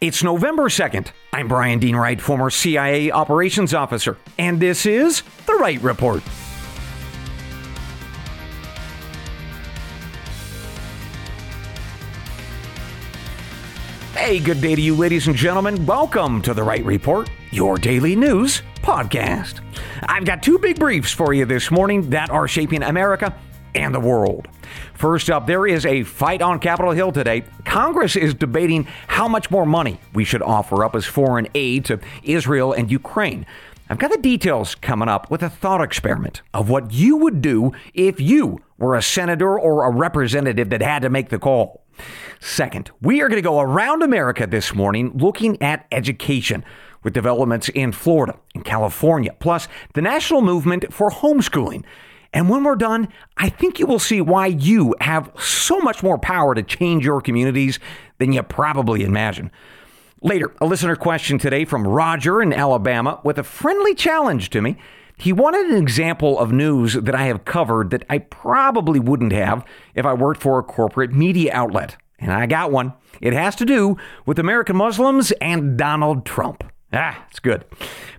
It's November 2nd. I'm Brian Dean Wright, former CIA operations officer, and this is The Wright Report. Hey, good day to you, ladies and gentlemen. Welcome to The Wright Report, your daily news podcast. I've got two big briefs for you this morning that are shaping America and the world. First up, there is a fight on Capitol Hill today. Congress is debating how much more money we should offer up as foreign aid to Israel and Ukraine. I've got the details coming up with a thought experiment of what you would do if you were a senator or a representative that had to make the call. Second, we are going to go around America this morning looking at education with developments in Florida and California, plus the national movement for homeschooling. And when we're done, I think you will see why you have so much more power to change your communities than you probably imagine. Later, a listener question today from Roger in Alabama with a friendly challenge to me. He wanted an example of news that I have covered that I probably wouldn't have if I worked for a corporate media outlet. And I got one. It has to do with American Muslims and Donald Trump. Ah, it's good.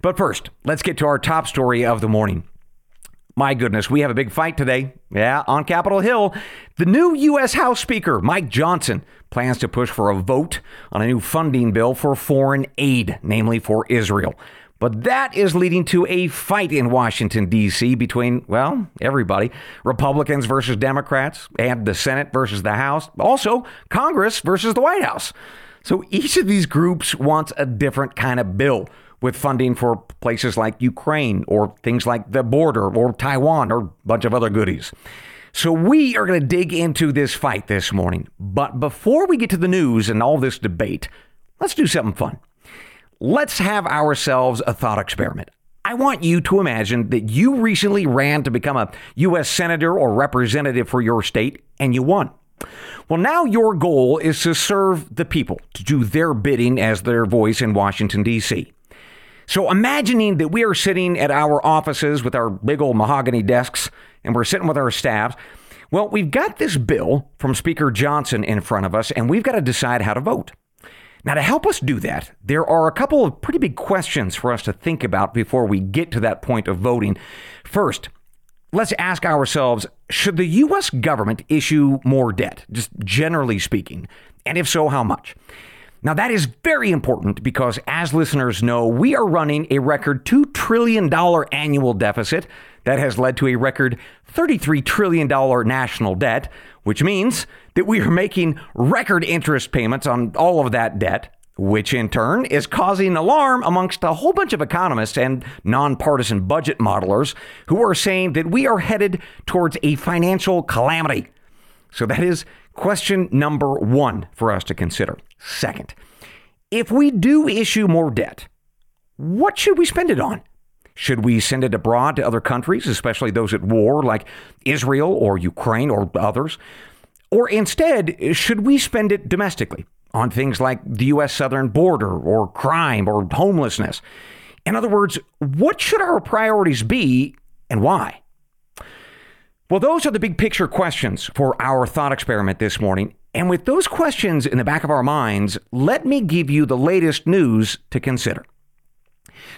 But first, let's get to our top story of the morning. My goodness, we have a big fight today. Yeah, on Capitol Hill. The new U.S. House Speaker, Mike Johnson, plans to push for a vote on a new funding bill for foreign aid, namely for Israel. But that is leading to a fight in Washington, D.C. between, well, everybody Republicans versus Democrats, and the Senate versus the House, also Congress versus the White House. So each of these groups wants a different kind of bill with funding for places like Ukraine or things like the border or Taiwan or a bunch of other goodies. So we are going to dig into this fight this morning. But before we get to the news and all this debate, let's do something fun. Let's have ourselves a thought experiment. I want you to imagine that you recently ran to become a U.S. Senator or representative for your state and you won. Well, now your goal is to serve the people, to do their bidding as their voice in Washington, D.C. So imagining that we are sitting at our offices with our big old mahogany desks and we're sitting with our staffs. Well, we've got this bill from Speaker Johnson in front of us and we've got to decide how to vote. Now, to help us do that, there are a couple of pretty big questions for us to think about before we get to that point of voting. First, let's ask ourselves should the U.S. government issue more debt, just generally speaking? And if so, how much? Now, that is very important because, as listeners know, we are running a record $2 trillion annual deficit that has led to a record $33 trillion national debt, which means that we are making record interest payments on all of that debt, which in turn is causing alarm amongst a whole bunch of economists and nonpartisan budget modelers who are saying that we are headed towards a financial calamity. So, that is question number one for us to consider. Second, if we do issue more debt, what should we spend it on? Should we send it abroad to other countries, especially those at war like Israel or Ukraine or others? Or instead, should we spend it domestically on things like the U.S. southern border or crime or homelessness? In other words, what should our priorities be and why? Well, those are the big picture questions for our thought experiment this morning. And with those questions in the back of our minds, let me give you the latest news to consider.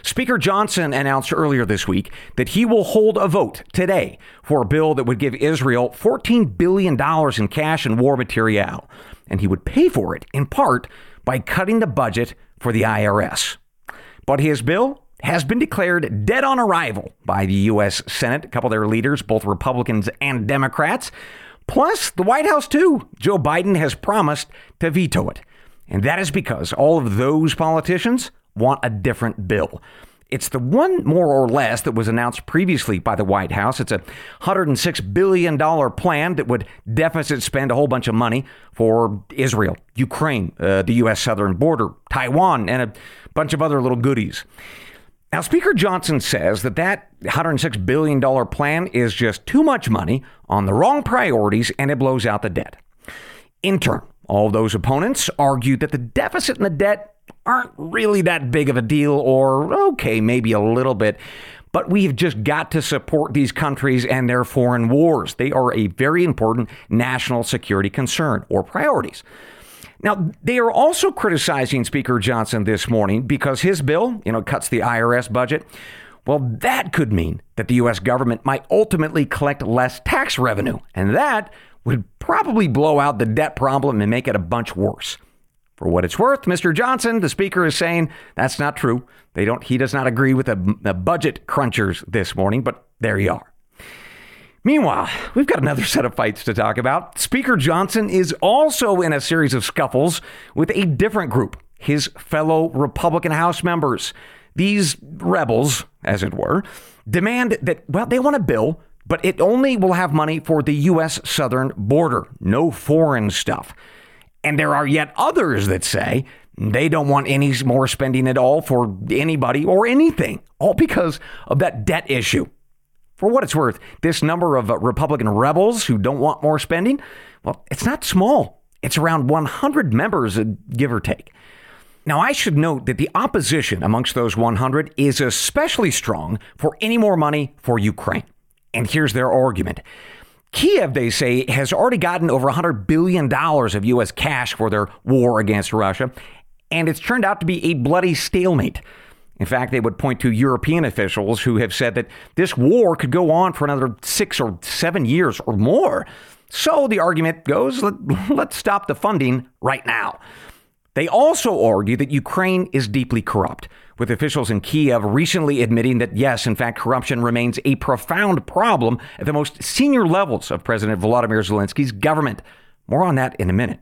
Speaker Johnson announced earlier this week that he will hold a vote today for a bill that would give Israel $14 billion in cash and war material. And he would pay for it in part by cutting the budget for the IRS. But his bill has been declared dead on arrival by the U.S. Senate, a couple of their leaders, both Republicans and Democrats. Plus, the White House, too. Joe Biden has promised to veto it. And that is because all of those politicians want a different bill. It's the one more or less that was announced previously by the White House. It's a $106 billion plan that would deficit spend a whole bunch of money for Israel, Ukraine, uh, the U.S. southern border, Taiwan, and a bunch of other little goodies. Now, Speaker Johnson says that that $106 billion plan is just too much money on the wrong priorities and it blows out the debt. In turn, all those opponents argue that the deficit and the debt aren't really that big of a deal, or okay, maybe a little bit. But we've just got to support these countries and their foreign wars. They are a very important national security concern or priorities. Now, they are also criticizing Speaker Johnson this morning because his bill, you know, cuts the IRS budget. Well, that could mean that the U.S. government might ultimately collect less tax revenue, and that would probably blow out the debt problem and make it a bunch worse. For what it's worth, Mr. Johnson, the speaker, is saying that's not true. They don't. He does not agree with the, the budget crunchers this morning, but there you are. Meanwhile, we've got another set of fights to talk about. Speaker Johnson is also in a series of scuffles with a different group, his fellow Republican House members. These rebels, as it were, demand that, well, they want a bill, but it only will have money for the U.S. southern border, no foreign stuff. And there are yet others that say they don't want any more spending at all for anybody or anything, all because of that debt issue. For what it's worth, this number of uh, Republican rebels who don't want more spending, well, it's not small. It's around 100 members, uh, give or take. Now, I should note that the opposition amongst those 100 is especially strong for any more money for Ukraine. And here's their argument. Kiev, they say, has already gotten over $100 billion of U.S. cash for their war against Russia, and it's turned out to be a bloody stalemate. In fact, they would point to European officials who have said that this war could go on for another six or seven years or more. So the argument goes let, us stop the funding right now. They also argue that Ukraine is deeply corrupt, with officials in Kiev recently admitting that, yes, in fact, corruption remains a profound problem at the most senior levels of President Volodymyr Zelensky's government. More on that in a minute.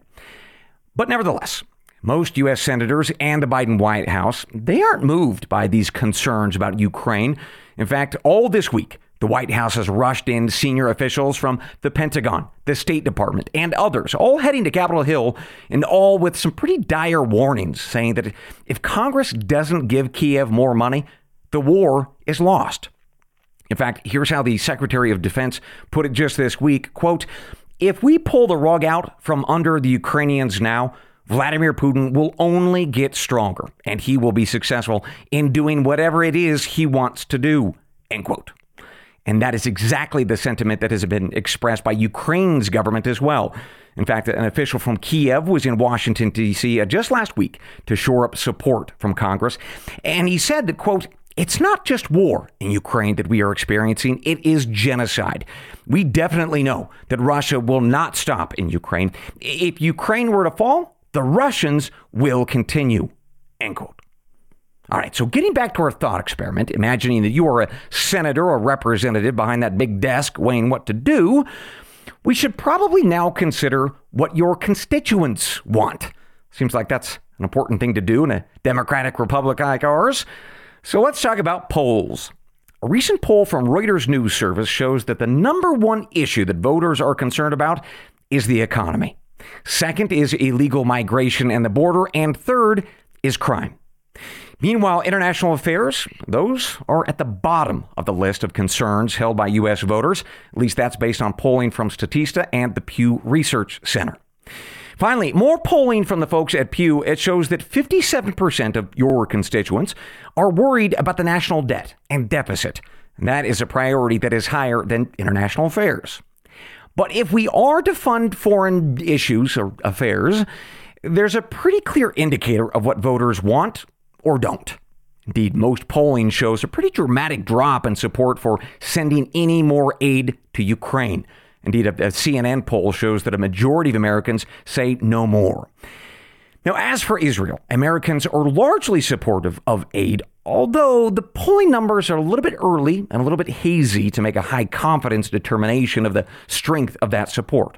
But nevertheless, most U.S. senators and the Biden White House, they aren't moved by these concerns about Ukraine. In fact, all this week, the White House has rushed in senior officials from the Pentagon, the State Department, and others, all heading to Capitol Hill, and all with some pretty dire warnings saying that if Congress doesn't give Kiev more money, the war is lost. In fact, here's how the Secretary of Defense put it just this week quote, if we pull the rug out from under the Ukrainians now, Vladimir Putin will only get stronger and he will be successful in doing whatever it is he wants to do. End quote. And that is exactly the sentiment that has been expressed by Ukraine's government as well. In fact, an official from Kiev was in Washington, D.C. Uh, just last week to shore up support from Congress. And he said that, quote, it's not just war in Ukraine that we are experiencing, it is genocide. We definitely know that Russia will not stop in Ukraine. If Ukraine were to fall, the Russians will continue. End quote. All right, so getting back to our thought experiment, imagining that you are a senator or representative behind that big desk weighing what to do, we should probably now consider what your constituents want. Seems like that's an important thing to do in a democratic republic like ours. So let's talk about polls. A recent poll from Reuters News Service shows that the number one issue that voters are concerned about is the economy. Second is illegal migration and the border. And third is crime. Meanwhile, international affairs, those are at the bottom of the list of concerns held by U.S. voters. At least that's based on polling from Statista and the Pew Research Center. Finally, more polling from the folks at Pew, it shows that 57% of your constituents are worried about the national debt and deficit. And that is a priority that is higher than international affairs. But if we are to fund foreign issues or affairs, there's a pretty clear indicator of what voters want or don't. Indeed, most polling shows a pretty dramatic drop in support for sending any more aid to Ukraine. Indeed, a, CNN poll shows that a majority of Americans say no more. Now, as for Israel, Americans are largely supportive of aid, although the polling numbers are a little bit early and a little bit hazy to make a high confidence determination of the strength of that support.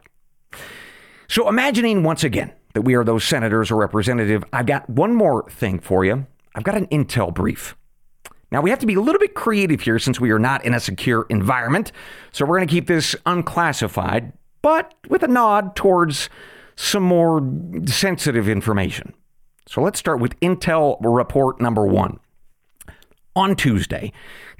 So, imagining once again that we are those senators or representative, I've got one more thing for you. I've got an intel brief. Now, we have to be a little bit creative here since we are not in a secure environment. So, we're going to keep this unclassified, but with a nod towards some more sensitive information. So let's start with Intel report number one. On Tuesday,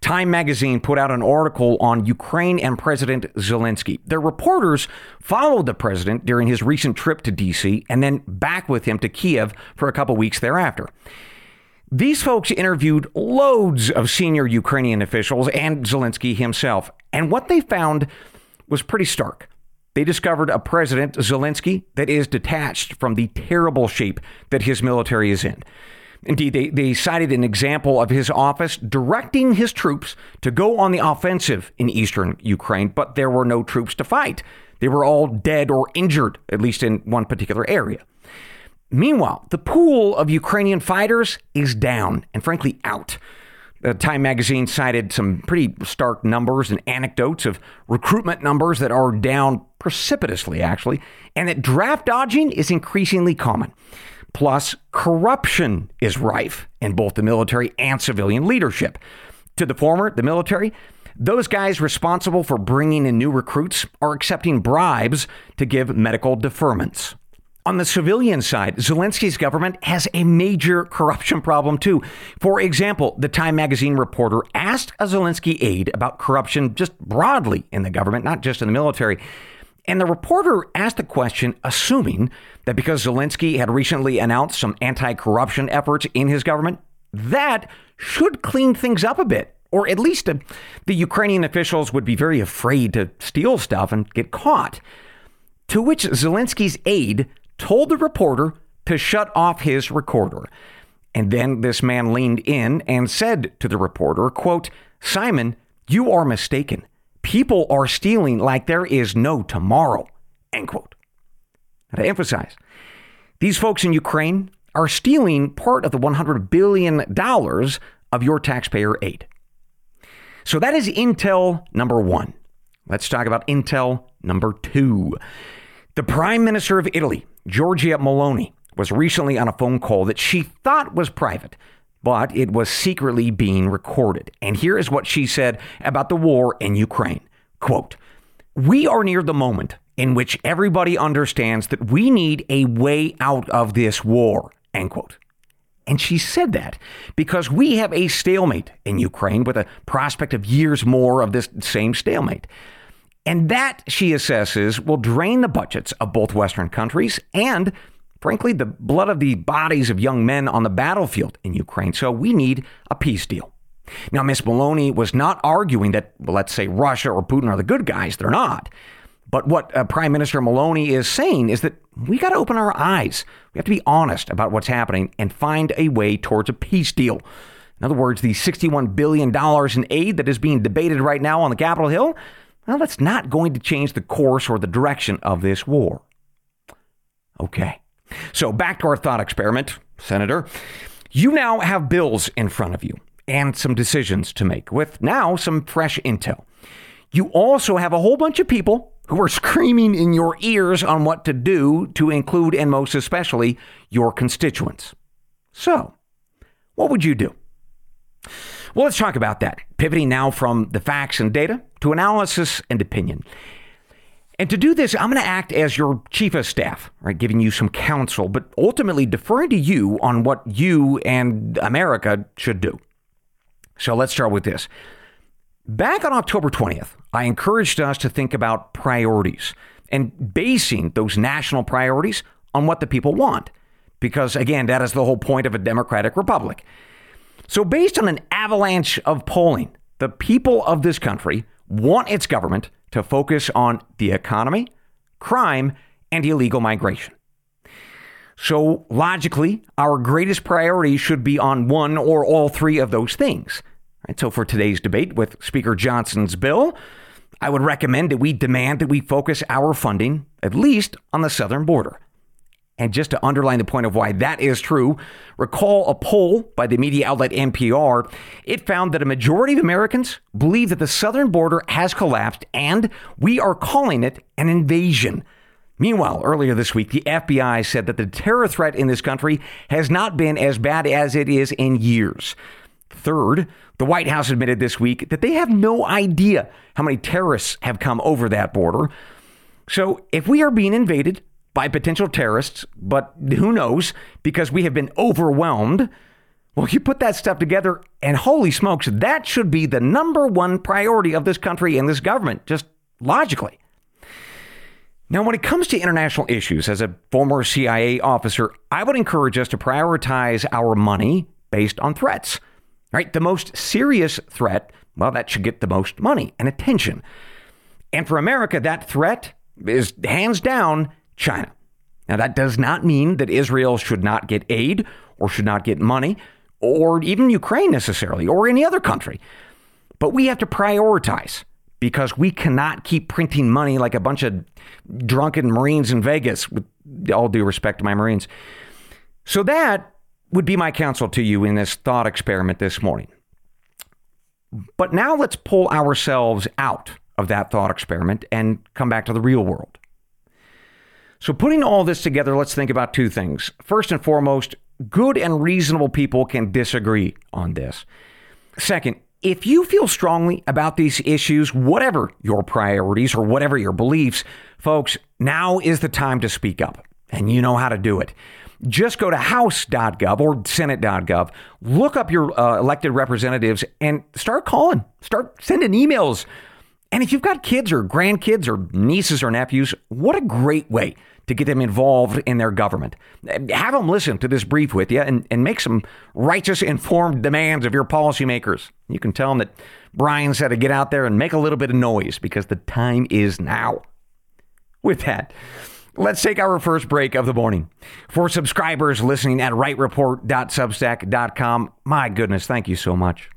Time magazine put out an article on Ukraine and President Zelensky. Their reporters followed the president during his recent trip to D.C. and then back with him to Kiev for a couple weeks thereafter. These folks interviewed loads of senior Ukrainian officials and Zelensky himself, and what they found was pretty stark. they discovered a president, Zelensky, that is detached from the terrible shape that his military is in. Indeed, they, they cited an example of his office directing his troops to go on the offensive in eastern Ukraine, but there were no troops to fight. They were all dead or injured, at least in one particular area. Meanwhile, the pool of Ukrainian fighters is down and frankly out. Time magazine cited some pretty stark numbers and anecdotes of recruitment numbers that are down precipitously, actually, and that draft dodging is increasingly common. Plus, corruption is rife in both the military and civilian leadership. To the former, the military, those guys responsible for bringing in new recruits are accepting bribes to give medical deferments. On the civilian side, Zelensky's government has a major corruption problem too. For example, the Time magazine reporter asked a Zelensky aide about corruption just broadly in the government, not just in the military. And the reporter asked the question assuming that because Zelensky had recently announced some anti corruption efforts in his government, that should clean things up a bit. Or at least uh, the Ukrainian officials would be very afraid to steal stuff and get caught. To which Zelensky's aide told the reporter to shut off his recorder. And then this man leaned in and said to the reporter, quote, Simon, you are mistaken. People are stealing like there is no tomorrow, end quote. Now to emphasize, these folks in Ukraine are stealing part of the $100 billion of your taxpayer aid. So that is intel number one. Let's talk about intel number two. The Prime Minister of Italy Giorgia Meloni was recently on a phone call that she thought was private, but it was secretly being recorded. And here is what she said about the war in Ukraine. Quote, "We are near the moment in which everybody understands that we need a way out of this war." End quote. And she said that because we have a stalemate in Ukraine with a prospect of years more of this same stalemate. And that, she assesses, will drain the budgets of both Western countries and, frankly, the blood of the bodies of young men on the battlefield in Ukraine. So we need a peace deal. Now, Miss Meloni was not arguing that, let's say, Russia or Putin are the good guys. They're not. But what uh, Prime Minister Meloni is saying is that we got to open our eyes. We have to be honest about what's happening and find a way towards a peace deal. In other words, the $61 billion in aid that is being debated right now on the Capitol Hill, well, that's not going to change the course or the direction of this war. Okay. So back to our thought experiment, Senator. You now have bills in front of you and some decisions to make with now some fresh intel. You also have a whole bunch of people who are screaming in your ears on what to do to include and most especially your constituents. So, what would you do? Well, let's talk about that. Pivoting now from the facts and data to analysis and opinion. And to do this, I'm going to act as your chief of staff, right, giving you some counsel, but ultimately deferring to you on what you and America should do. So let's start with this. Back on October 20th, I encouraged us to think about priorities and basing those national priorities on what the people want. Because again, that is the whole point of a democratic republic. So, based on an avalanche of polling, the people of this country want its government to focus on the economy, crime, and illegal migration. So, logically, our greatest priority should be on one or all three of those things. Right, so, for today's debate with Speaker Johnson's bill, I would recommend that we demand that we focus our funding at least on the southern border. And just to underline the point of why that is true, recall a poll by the media outlet NPR. It found that a majority of Americans believe that the southern border has collapsed, and we are calling it an invasion. Meanwhile, earlier this week, the FBI said that the terror threat in this country has not been as bad as it is in years. Third, the White House admitted this week that they have no idea how many terrorists have come over that border. So, if we are being invaded, by potential terrorists, but who knows because we have been overwhelmed. Well, you put that stuff together, and holy smokes, that should be the number one priority of this country and this government, just logically. Now, when it comes to international issues, as a former CIA officer, I would encourage us to prioritize our money based on threats. Right? The most serious threat, well, that should get the most money and attention. And for America, that threat is hands down China. Now, that does not mean that Israel should not get aid or should not get money, or even Ukraine necessarily, or any other country. But we have to prioritize because we cannot keep printing money like a bunch of drunken Marines in Vegas, with all due respect to my Marines. So that would be my counsel to you in this thought experiment this morning. But now let's pull ourselves out of that thought experiment and come back to the real world. So, putting all this together, let's think about two things. First and foremost, good and reasonable people can disagree on this. Second, if you feel strongly about these issues, whatever your priorities or whatever your beliefs, folks, now is the time to speak up. And you know how to do it. Just go to house.gov or senate.gov, look up your uh, elected representatives, and start calling, start sending emails. And if you've got kids or grandkids or nieces or nephews, what a great way to get them involved in their government. Have them listen to this brief with you and, and make some righteous, informed demands of your policymakers. You can tell them that Brian said to get out there and make a little bit of noise because the time is now. With that, let's take our first break of the morning. For subscribers listening at wrightreport.substack.com, my goodness, thank you so much.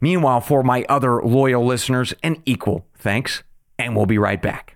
Meanwhile, for my other loyal listeners, an equal thanks, and we'll be right back.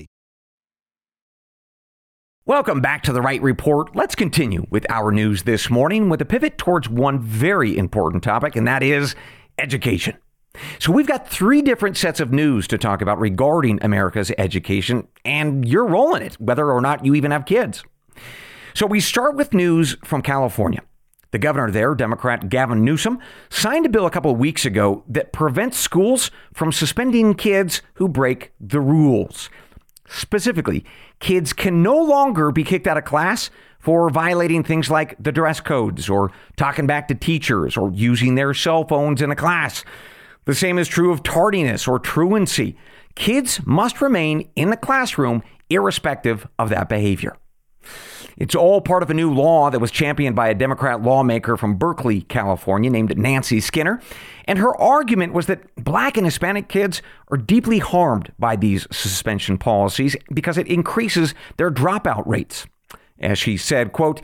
Welcome back to the Wright Report. Let's continue with our news this morning with a pivot towards one very important topic, and that is education. So, we've got three different sets of news to talk about regarding America's education, and you're rolling it, whether or not you even have kids. So, we start with news from California. The governor there, Democrat Gavin Newsom, signed a bill a couple weeks ago that prevents schools from suspending kids who break the rules. Specifically, kids can no longer be kicked out of class for violating things like the dress codes or talking back to teachers or using their cell phones in a class. The same is true of tardiness or truancy. Kids must remain in the classroom irrespective of that behavior. It's all part of a new law that was championed by a Democrat lawmaker from Berkeley, California, named Nancy Skinner. And her argument was that black and Hispanic kids are deeply harmed by these suspension policies because it increases their dropout rates. As she said, quote,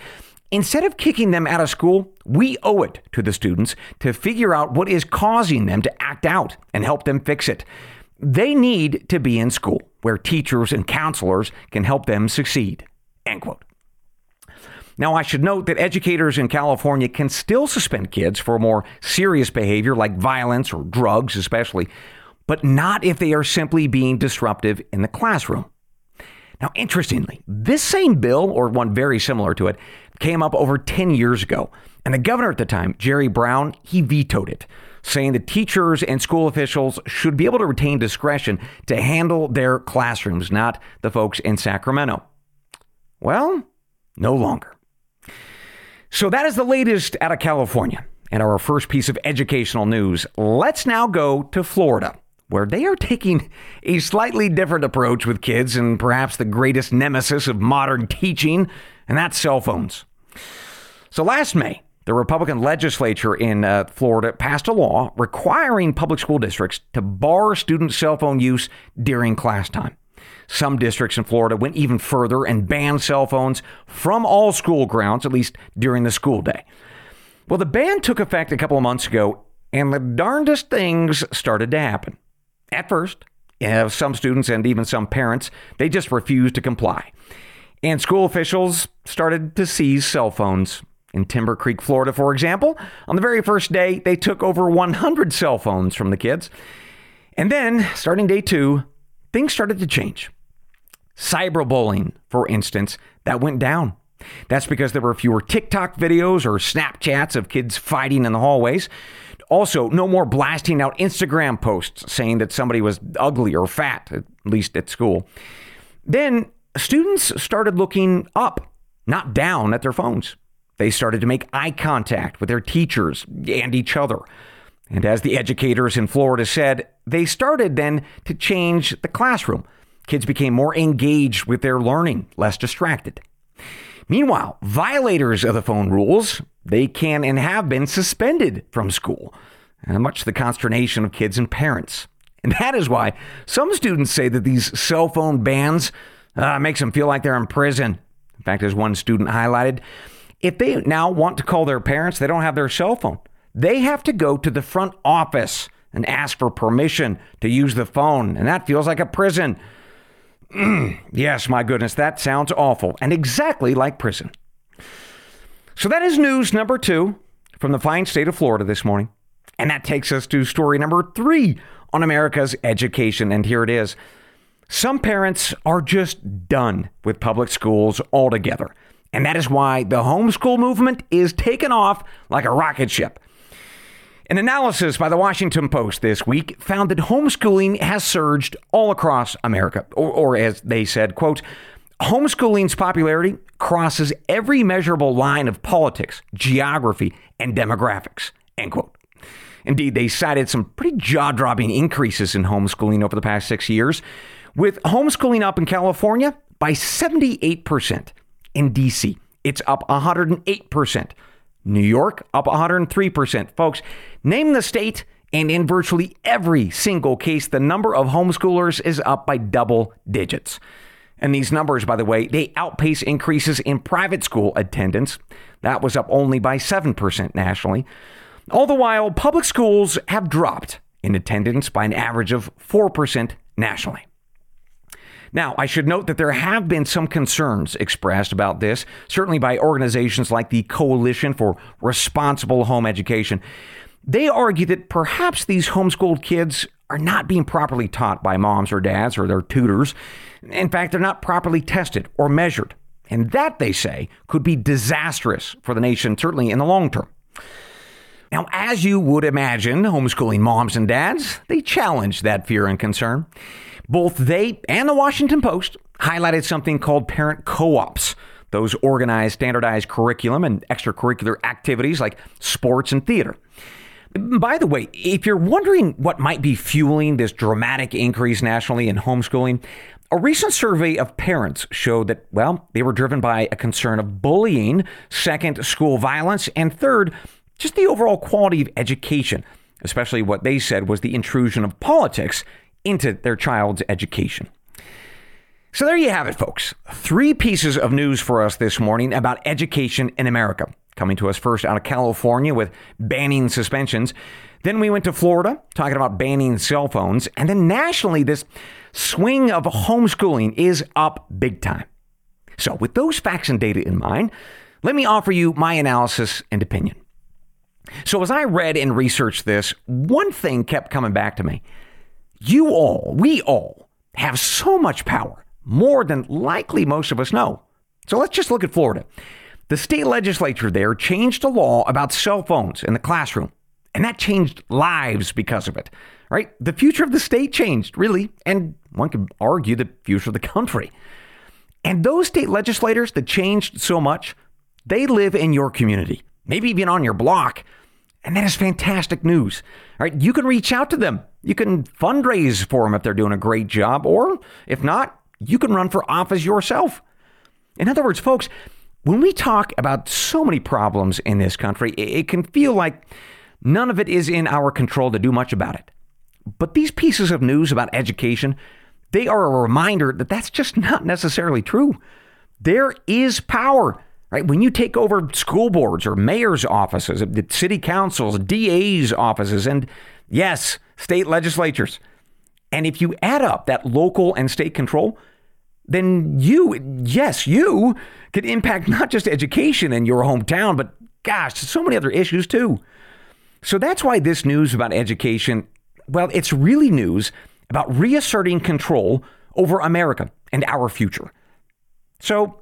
Instead of kicking them out of school, we owe it to the students to figure out what is causing them to act out and help them fix it. They need to be in school where teachers and counselors can help them succeed. End quote. Now, I should note that educators in California can still suspend kids for more serious behavior like violence or drugs, especially, but not if they are simply being disruptive in the classroom. Now, interestingly, this same bill, or one very similar to it, came up over 10 years ago. And the governor at the time, Jerry Brown, he vetoed it, saying that teachers and school officials should be able to retain discretion to handle their classrooms, not the folks in Sacramento. Well, no longer. So that is the latest out of California. And our first piece of educational news. Let's now go to Florida, where they are taking a slightly different approach with kids and perhaps the greatest nemesis of modern teaching, and that's cell phones. So last May, the Republican legislature in uh, Florida passed a law requiring public school districts to bar student cell phone use during class time. Some districts in Florida went even further and banned cell phones from all school grounds, at least during the school day. Well, the ban took effect a couple of months ago, and the darndest things started to happen. At first, some students and even some parents, they just refused to comply. And school officials started to seize cell phones. In Timber Creek, Florida, for example, on the very first day, they took over 100 cell phones from the kids. And then, starting day two, things started to change. Cyberbullying, for instance, that went down. That's because there were fewer TikTok videos or Snapchats of kids fighting in the hallways. Also, no more blasting out Instagram posts saying that somebody was ugly or fat, at least at school. Then students started looking up, not down at their phones. They started to make eye contact with their teachers and each other. And as the educators in Florida said, they started then to change the classroom. Kids became more engaged with their learning, less distracted. Meanwhile, violators of the phone rules, they can and have been suspended from school, much to the consternation of kids and parents. And that is why some students say that these cell phone bans uh, makes them feel like they're in prison. In fact, as one student highlighted, if they now want to call their parents, they don't have their cell phone. They have to go to the front office and ask for permission to use the phone, and that feels like a prison. yes, my goodness, that sounds awful and exactly like prison. So that is news number two from the fine state of Florida this morning. And that takes us to story number three on America's education. And here it is. Some parents are just done with public schools altogether. And that is why the homeschool movement is taken off like a rocket ship. An analysis by the Washington Post this week found that homeschooling has surged all across America, or, or as they said, quote, homeschooling's popularity crosses every measurable line of politics, geography, and demographics, end quote. Indeed, they cited some pretty jaw dropping increases in homeschooling over the past six years, with homeschooling up in California by 78%. In DC, it's up 108%. New York up 103%. Folks, name the state, and in virtually every single case, the number of homeschoolers is up by double digits. And these numbers, by the way, they outpace increases in private school attendance. That was up only by 7% nationally. All the while, public schools have dropped in attendance by an average of 4% nationally. Now, I should note that there have been some concerns expressed about this, certainly by organizations like the Coalition for Responsible Home Education. They argue that perhaps these homeschooled kids are not being properly taught by moms or dads or their tutors. In fact, they're not properly tested or measured. And that, they say, could be disastrous for the nation, certainly in the long term. Now, as you would imagine, homeschooling moms and dads, they challenge that fear and concern. Both they and the Washington Post highlighted something called parent co ops, those organized, standardized curriculum and extracurricular activities like sports and theater. By the way, if you're wondering what might be fueling this dramatic increase nationally in homeschooling, a recent survey of parents showed that, well, they were driven by a concern of bullying, second, school violence, and third, just the overall quality of education, especially what they said was the intrusion of politics into their child's education. So there you have it, folks. Three pieces of news for us this morning about education in America. Coming to us first out of California with banning suspensions. Then we went to Florida talking about banning cell phones. And then nationally, this swing of homeschooling is up big time. So, with those facts and data in mind, let me offer you my analysis and opinion. So, as I read and researched this, one thing kept coming back to me. You all, we all, have so much power, more than likely most of us know. So let's just look at Florida. The state legislature there changed a law about cell phones in the classroom, and that changed lives because of it, right? The future of the state changed, really, and one could argue the future of the country. And those state legislators that changed so much, they live in your community, maybe even on your block. And that is fantastic news. All right, you can reach out to them. You can fundraise for them if they're doing a great job, or if not, you can run for office yourself. In other words, folks, when we talk about so many problems in this country, it can feel like none of it is in our control to do much about it. But these pieces of news about education, they are a reminder that that's just not necessarily true. There is power right? When you take over school boards or mayor's offices, city councils, DA's offices, and yes, state legislatures, and if you add up that local and state control, then you, yes, you could impact not just education in your hometown, but gosh, so many other issues too. So that's why this news about education, well, it's really news about reasserting control over America and our future. So,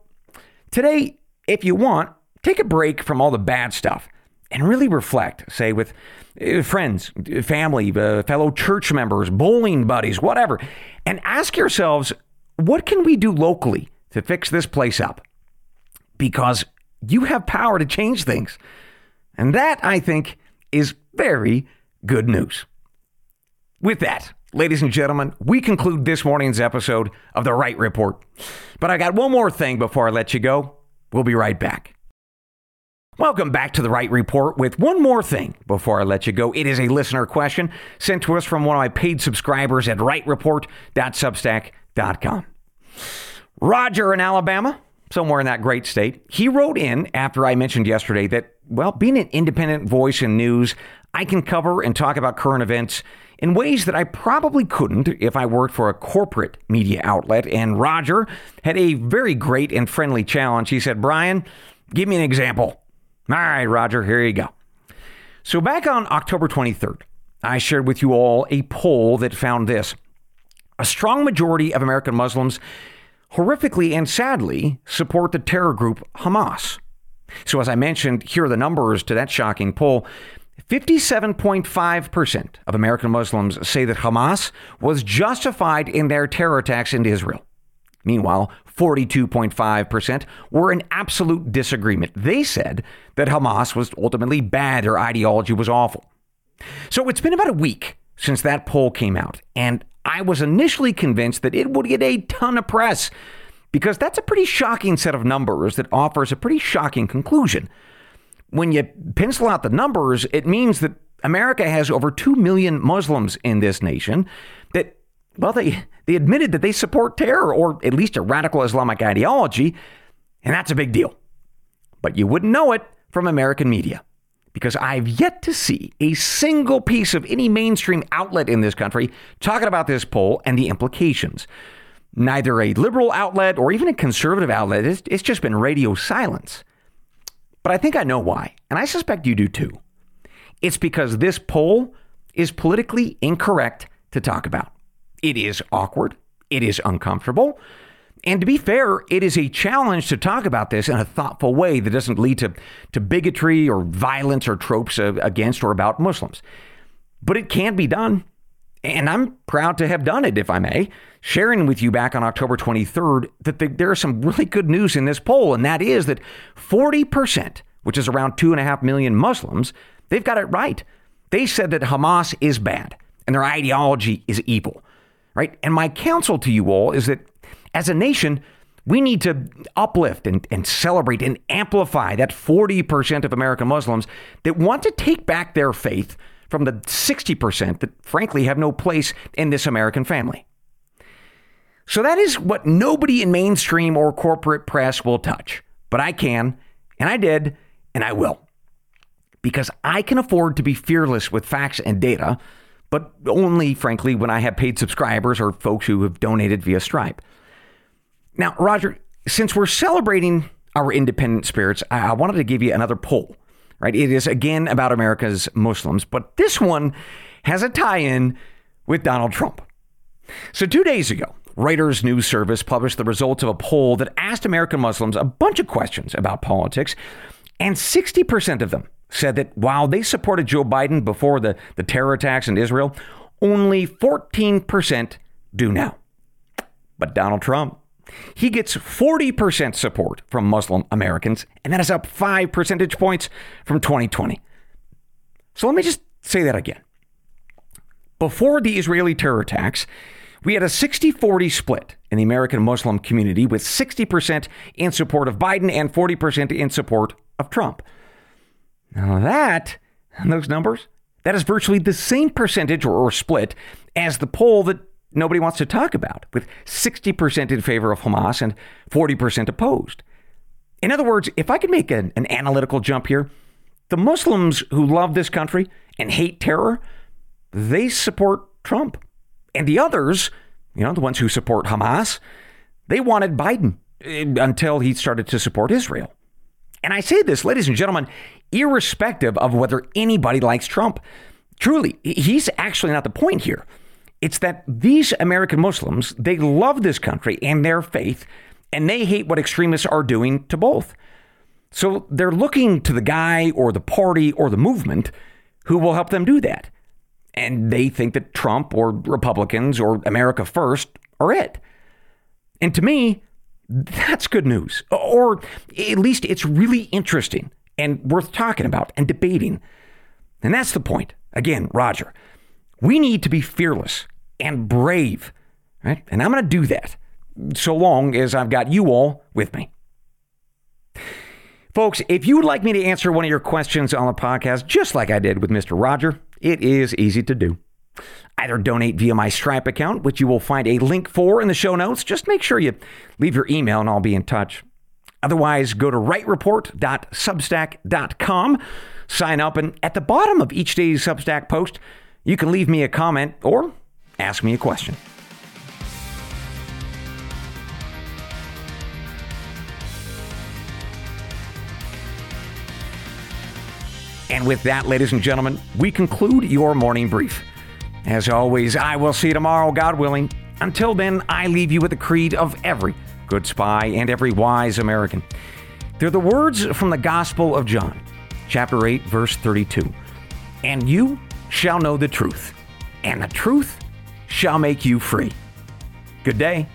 today, if you want, take a break from all the bad stuff and really reflect, say, with uh, friends, family, uh, fellow church members, bowling buddies, whatever, and ask yourselves, what can we do locally to fix this place up? Because you have power to change things. And that, I think, is very good news. With that, ladies and gentlemen, we conclude this morning's episode of The Wright Report. But I got one more thing before I let you go. We'll be right back. Welcome back to the Wright Report with one more thing before I let you go. It is a listener question sent to us from one of my paid subscribers at wrightreport.substack.com. Roger in Alabama, somewhere in that great state, he wrote in after I mentioned yesterday that, well, being an independent voice in news, I can cover and talk about current events in ways that I probably couldn't if I worked for a corporate media outlet. And Roger had a very great and friendly challenge. He said, Brian, give me an example. All right, Roger, here you go. So, back on October 23rd, I shared with you all a poll that found this a strong majority of American Muslims horrifically and sadly support the terror group Hamas. So, as I mentioned, here are the numbers to that shocking poll. 57.5% of American Muslims say that Hamas was justified in their terror attacks into Israel. Meanwhile, 42.5% were in absolute disagreement. They said that Hamas was ultimately bad, their ideology was awful. So it's been about a week since that poll came out, and I was initially convinced that it would get a ton of press because that's a pretty shocking set of numbers that offers a pretty shocking conclusion. When you pencil out the numbers, it means that America has over 2 million Muslims in this nation that well, they, they admitted that they support terror or at least a radical Islamic ideology, and that's a big deal. But you wouldn't know it from American media because I've yet to see a single piece of any mainstream outlet in this country talking about this poll and the implications. Neither a liberal outlet or even a conservative outlet, it's, it's just been radio silence. But I think I know why, and I suspect you do too. It's because this poll is politically incorrect to talk about. It is awkward. It is uncomfortable. And to be fair, it is a challenge to talk about this in a thoughtful way that doesn't lead to, to bigotry or violence or tropes against or about Muslims. But it can be done. And I'm proud to have done it, if I may, sharing with you back on October 23rd that the, there is some really good news in this poll, and that is that 40%, which is around 2.5 million Muslims, they've got it right. They said that Hamas is bad and their ideology is evil right? And my counsel to you all is that as a nation, we need to uplift and, and celebrate and amplify that 40% of American Muslims that want to take back their faith from the 60% that frankly have no place in this American family. So that is what nobody in mainstream or corporate press will touch. But I can, and I did, and I will. Because I can afford to be fearless with facts and data but only, frankly, when I have paid subscribers or folks who have donated via Stripe. Now, Roger, since we're celebrating our independent spirits, I wanted to give you another poll, right? It is again about America's Muslims, but this one has a tie in with Donald Trump. So, two days ago, Reuters News Service published the results of a poll that asked American Muslims a bunch of questions about politics, and 60% of them said that while they supported Joe Biden before the, the terror attacks in Israel, only 14% do now. But Donald Trump, he gets 40% support from Muslim Americans, and that is up five percentage points from 2020. So let me just say that again. Before the Israeli terror attacks, we had a 60 40 split in the American Muslim community, with 60% in support of Biden and 40% in support of Trump. Now, that, those numbers, that is virtually the same percentage or, or split as the poll that nobody wants to talk about, with 60% in favor of Hamas and 40% opposed. In other words, if I could make an, an analytical jump here, the Muslims who love this country and hate terror, they support Trump. And the others, you know, the ones who support Hamas, they wanted Biden eh, until he started to support Israel. And I say this, ladies and gentlemen, irrespective of whether anybody likes Trump. Truly, he's actually not the point here. It's that these American Muslims, they love this country and their faith, and they hate what extremists are doing to both. So they're looking to the guy or the party or the movement who will help them do that. And they think that Trump or Republicans or America First are it. And to me, that's good news. Or at least it's really interesting and worth talking about and debating. And that's the point. Again, Roger, we need to be fearless and brave, right? And I'm going to do that so long as I've got you all with me. Folks, if you would like me to answer one of your questions on the podcast, just like I did with Mr. Roger, it is easy to do. Either donate via my Stripe account, which you will find a link for in the show notes. Just make sure you leave your email and I'll be in touch. Otherwise, go to wrightreport.substack.com, sign up, and at the bottom of each day's Substack post, you can leave me a comment or ask me a question. And with that, ladies and gentlemen, we conclude your morning brief. As always, I will see you tomorrow, God willing. Until then, I leave you with the creed of every good spy and every wise American. They're the words from the Gospel of John, chapter 8, verse 32. And you shall know the truth, and the truth shall make you free. Good day.